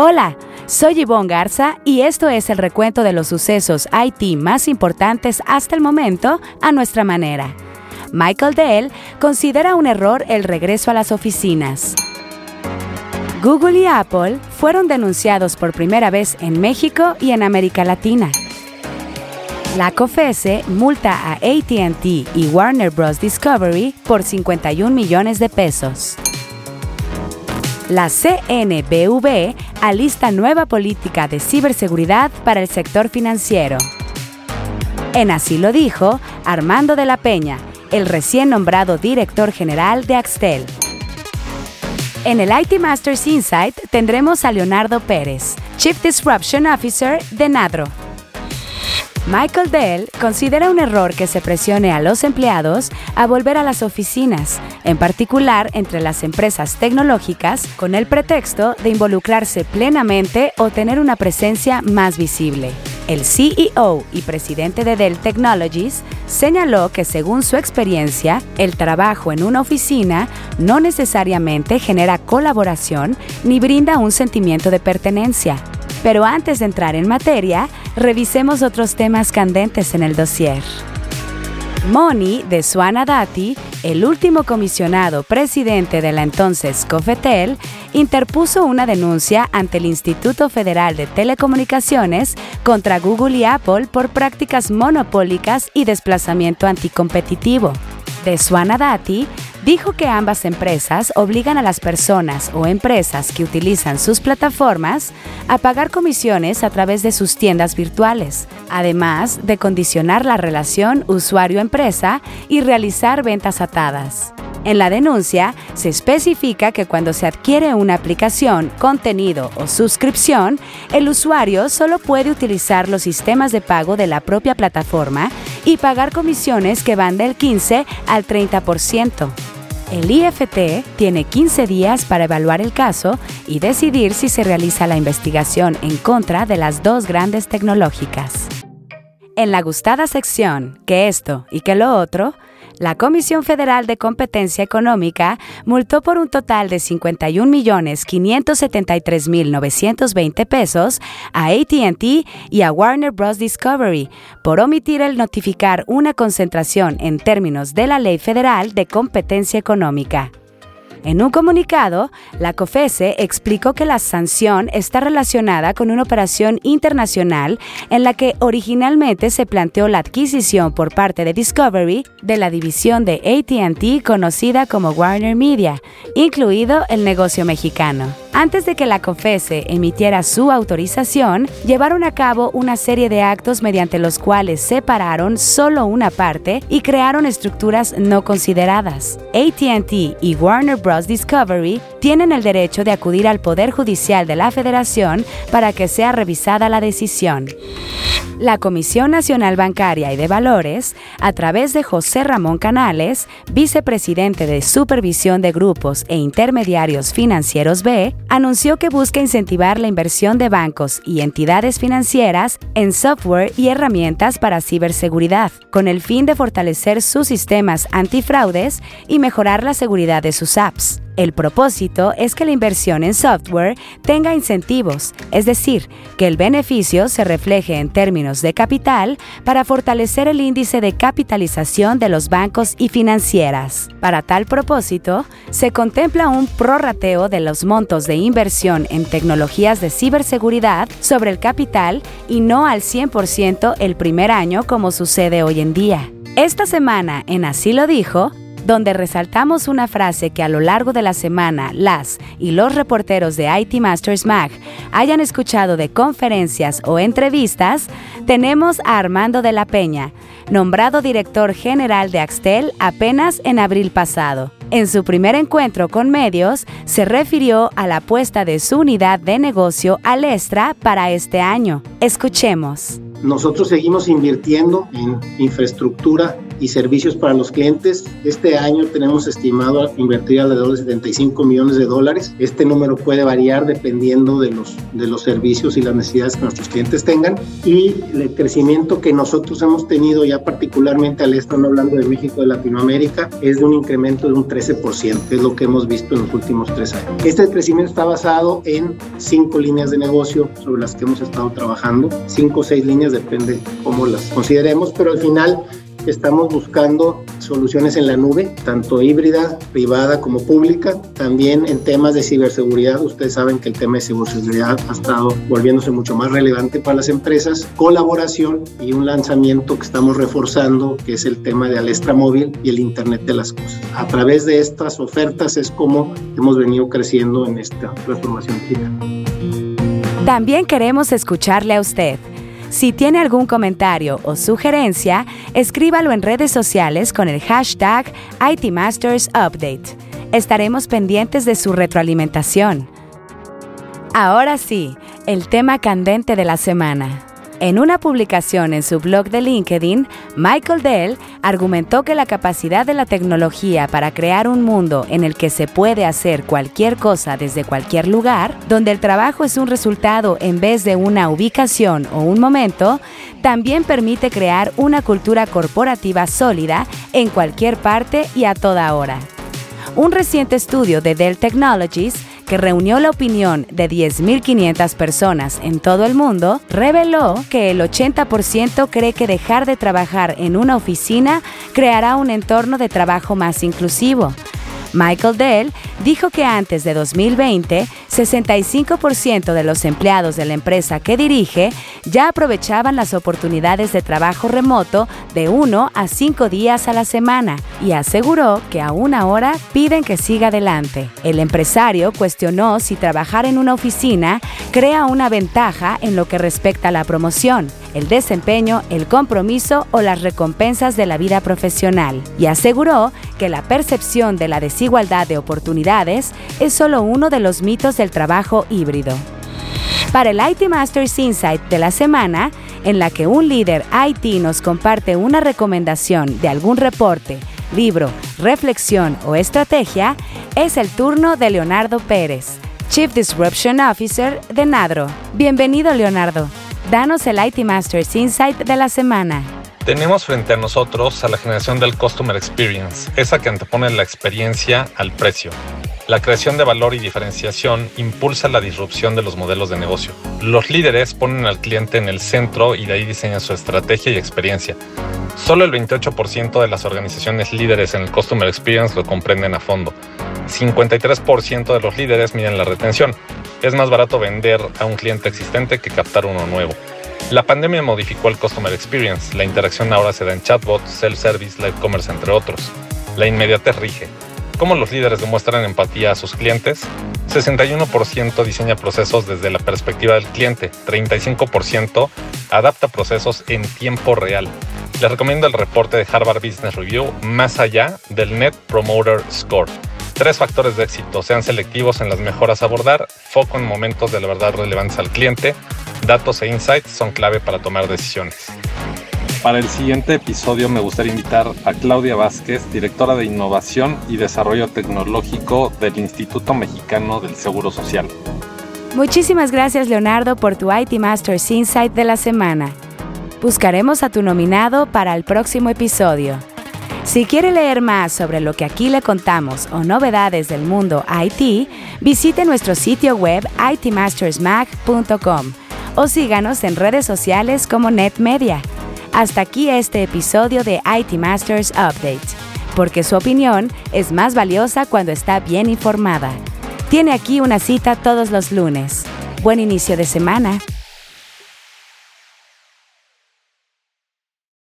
Hola, soy Yvonne Garza y esto es el recuento de los sucesos IT más importantes hasta el momento a nuestra manera. Michael Dell considera un error el regreso a las oficinas. Google y Apple fueron denunciados por primera vez en México y en América Latina. La COFESE multa a ATT y Warner Bros. Discovery por 51 millones de pesos. La CNBV alista nueva política de ciberseguridad para el sector financiero. En así lo dijo Armando de la Peña, el recién nombrado director general de Axtel. En el IT Masters Insight tendremos a Leonardo Pérez, Chief Disruption Officer de Nadro. Michael Dell considera un error que se presione a los empleados a volver a las oficinas, en particular entre las empresas tecnológicas, con el pretexto de involucrarse plenamente o tener una presencia más visible. El CEO y presidente de Dell Technologies señaló que según su experiencia, el trabajo en una oficina no necesariamente genera colaboración ni brinda un sentimiento de pertenencia. Pero antes de entrar en materia, revisemos otros temas candentes en el dossier. Moni de Suana Dati, el último comisionado presidente de la entonces Cofetel, interpuso una denuncia ante el Instituto Federal de Telecomunicaciones contra Google y Apple por prácticas monopólicas y desplazamiento anticompetitivo. De Suana Dati dijo que ambas empresas obligan a las personas o empresas que utilizan sus plataformas a pagar comisiones a través de sus tiendas virtuales, además de condicionar la relación usuario-empresa y realizar ventas atadas. En la denuncia se especifica que cuando se adquiere una aplicación, contenido o suscripción, el usuario solo puede utilizar los sistemas de pago de la propia plataforma y pagar comisiones que van del 15 al 30%. El IFT tiene 15 días para evaluar el caso y decidir si se realiza la investigación en contra de las dos grandes tecnológicas. En la gustada sección, que esto y que lo otro, la Comisión Federal de Competencia Económica multó por un total de 51.573.920 pesos a ATT y a Warner Bros. Discovery por omitir el notificar una concentración en términos de la Ley Federal de Competencia Económica. En un comunicado, la COFESE explicó que la sanción está relacionada con una operación internacional en la que originalmente se planteó la adquisición por parte de Discovery de la división de ATT conocida como Warner Media, incluido el negocio mexicano. Antes de que la COFESE emitiera su autorización, llevaron a cabo una serie de actos mediante los cuales separaron solo una parte y crearon estructuras no consideradas. ATT y Warner Bros. Discovery tienen el derecho de acudir al Poder Judicial de la Federación para que sea revisada la decisión. La Comisión Nacional Bancaria y de Valores, a través de José Ramón Canales, vicepresidente de Supervisión de Grupos e Intermediarios Financieros B, anunció que busca incentivar la inversión de bancos y entidades financieras en software y herramientas para ciberseguridad, con el fin de fortalecer sus sistemas antifraudes y mejorar la seguridad de sus apps. El propósito es que la inversión en software tenga incentivos, es decir, que el beneficio se refleje en términos de capital para fortalecer el índice de capitalización de los bancos y financieras. Para tal propósito, se contempla un prorrateo de los montos de inversión en tecnologías de ciberseguridad sobre el capital y no al 100% el primer año como sucede hoy en día. Esta semana, en Así lo dijo, donde resaltamos una frase que a lo largo de la semana las y los reporteros de IT Masters Mag hayan escuchado de conferencias o entrevistas, tenemos a Armando de la Peña, nombrado director general de Axtel apenas en abril pasado. En su primer encuentro con medios, se refirió a la apuesta de su unidad de negocio al Extra para este año. Escuchemos. Nosotros seguimos invirtiendo en infraestructura y servicios para los clientes. Este año tenemos estimado invertir alrededor de 75 millones de dólares. Este número puede variar dependiendo de los, de los servicios y las necesidades que nuestros clientes tengan. Y el crecimiento que nosotros hemos tenido ya particularmente al estar hablando de México, de Latinoamérica, es de un incremento de un 13%, que es lo que hemos visto en los últimos tres años. Este crecimiento está basado en cinco líneas de negocio sobre las que hemos estado trabajando, cinco o seis líneas, depende cómo las consideremos, pero al final Estamos buscando soluciones en la nube, tanto híbrida, privada como pública. También en temas de ciberseguridad, ustedes saben que el tema de ciberseguridad ha estado volviéndose mucho más relevante para las empresas. Colaboración y un lanzamiento que estamos reforzando, que es el tema de Alestra Móvil y el Internet de las Cosas. A través de estas ofertas es como hemos venido creciendo en esta transformación digital. También queremos escucharle a usted. Si tiene algún comentario o sugerencia, escríbalo en redes sociales con el hashtag ITMastersUpdate. Estaremos pendientes de su retroalimentación. Ahora sí, el tema candente de la semana. En una publicación en su blog de LinkedIn, Michael Dell argumentó que la capacidad de la tecnología para crear un mundo en el que se puede hacer cualquier cosa desde cualquier lugar, donde el trabajo es un resultado en vez de una ubicación o un momento, también permite crear una cultura corporativa sólida en cualquier parte y a toda hora. Un reciente estudio de Dell Technologies que reunió la opinión de 10.500 personas en todo el mundo, reveló que el 80% cree que dejar de trabajar en una oficina creará un entorno de trabajo más inclusivo. Michael Dell dijo que antes de 2020, 65% de los empleados de la empresa que dirige ya aprovechaban las oportunidades de trabajo remoto de uno a cinco días a la semana y aseguró que aún ahora piden que siga adelante. El empresario cuestionó si trabajar en una oficina crea una ventaja en lo que respecta a la promoción, el desempeño, el compromiso o las recompensas de la vida profesional y aseguró que la percepción de la desigualdad de oportunidades es solo uno de los mitos del trabajo híbrido. Para el IT Masters Insight de la semana, en la que un líder IT nos comparte una recomendación de algún reporte, libro, reflexión o estrategia, es el turno de Leonardo Pérez, Chief Disruption Officer de Nadro. Bienvenido, Leonardo. Danos el IT Masters Insight de la semana. Tenemos frente a nosotros a la generación del Customer Experience, esa que antepone la experiencia al precio. La creación de valor y diferenciación impulsa la disrupción de los modelos de negocio. Los líderes ponen al cliente en el centro y de ahí diseñan su estrategia y experiencia. Solo el 28% de las organizaciones líderes en el Customer Experience lo comprenden a fondo. 53% de los líderes miden la retención. Es más barato vender a un cliente existente que captar uno nuevo. La pandemia modificó el Customer Experience. La interacción ahora se da en chatbots, self-service, live commerce, entre otros. La inmediatez rige cómo los líderes demuestran empatía a sus clientes, 61% diseña procesos desde la perspectiva del cliente, 35% adapta procesos en tiempo real. Les recomiendo el reporte de Harvard Business Review más allá del Net Promoter Score. Tres factores de éxito, sean selectivos en las mejoras a abordar, foco en momentos de la verdad relevantes al cliente, datos e insights son clave para tomar decisiones. Para el siguiente episodio me gustaría invitar a Claudia Vázquez, directora de Innovación y Desarrollo Tecnológico del Instituto Mexicano del Seguro Social. Muchísimas gracias Leonardo por tu IT Masters Insight de la semana. Buscaremos a tu nominado para el próximo episodio. Si quiere leer más sobre lo que aquí le contamos o novedades del mundo IT, visite nuestro sitio web itmastersmag.com o síganos en redes sociales como NetMedia. Hasta aquí este episodio de IT Masters Update, porque su opinión es más valiosa cuando está bien informada. Tiene aquí una cita todos los lunes. Buen inicio de semana.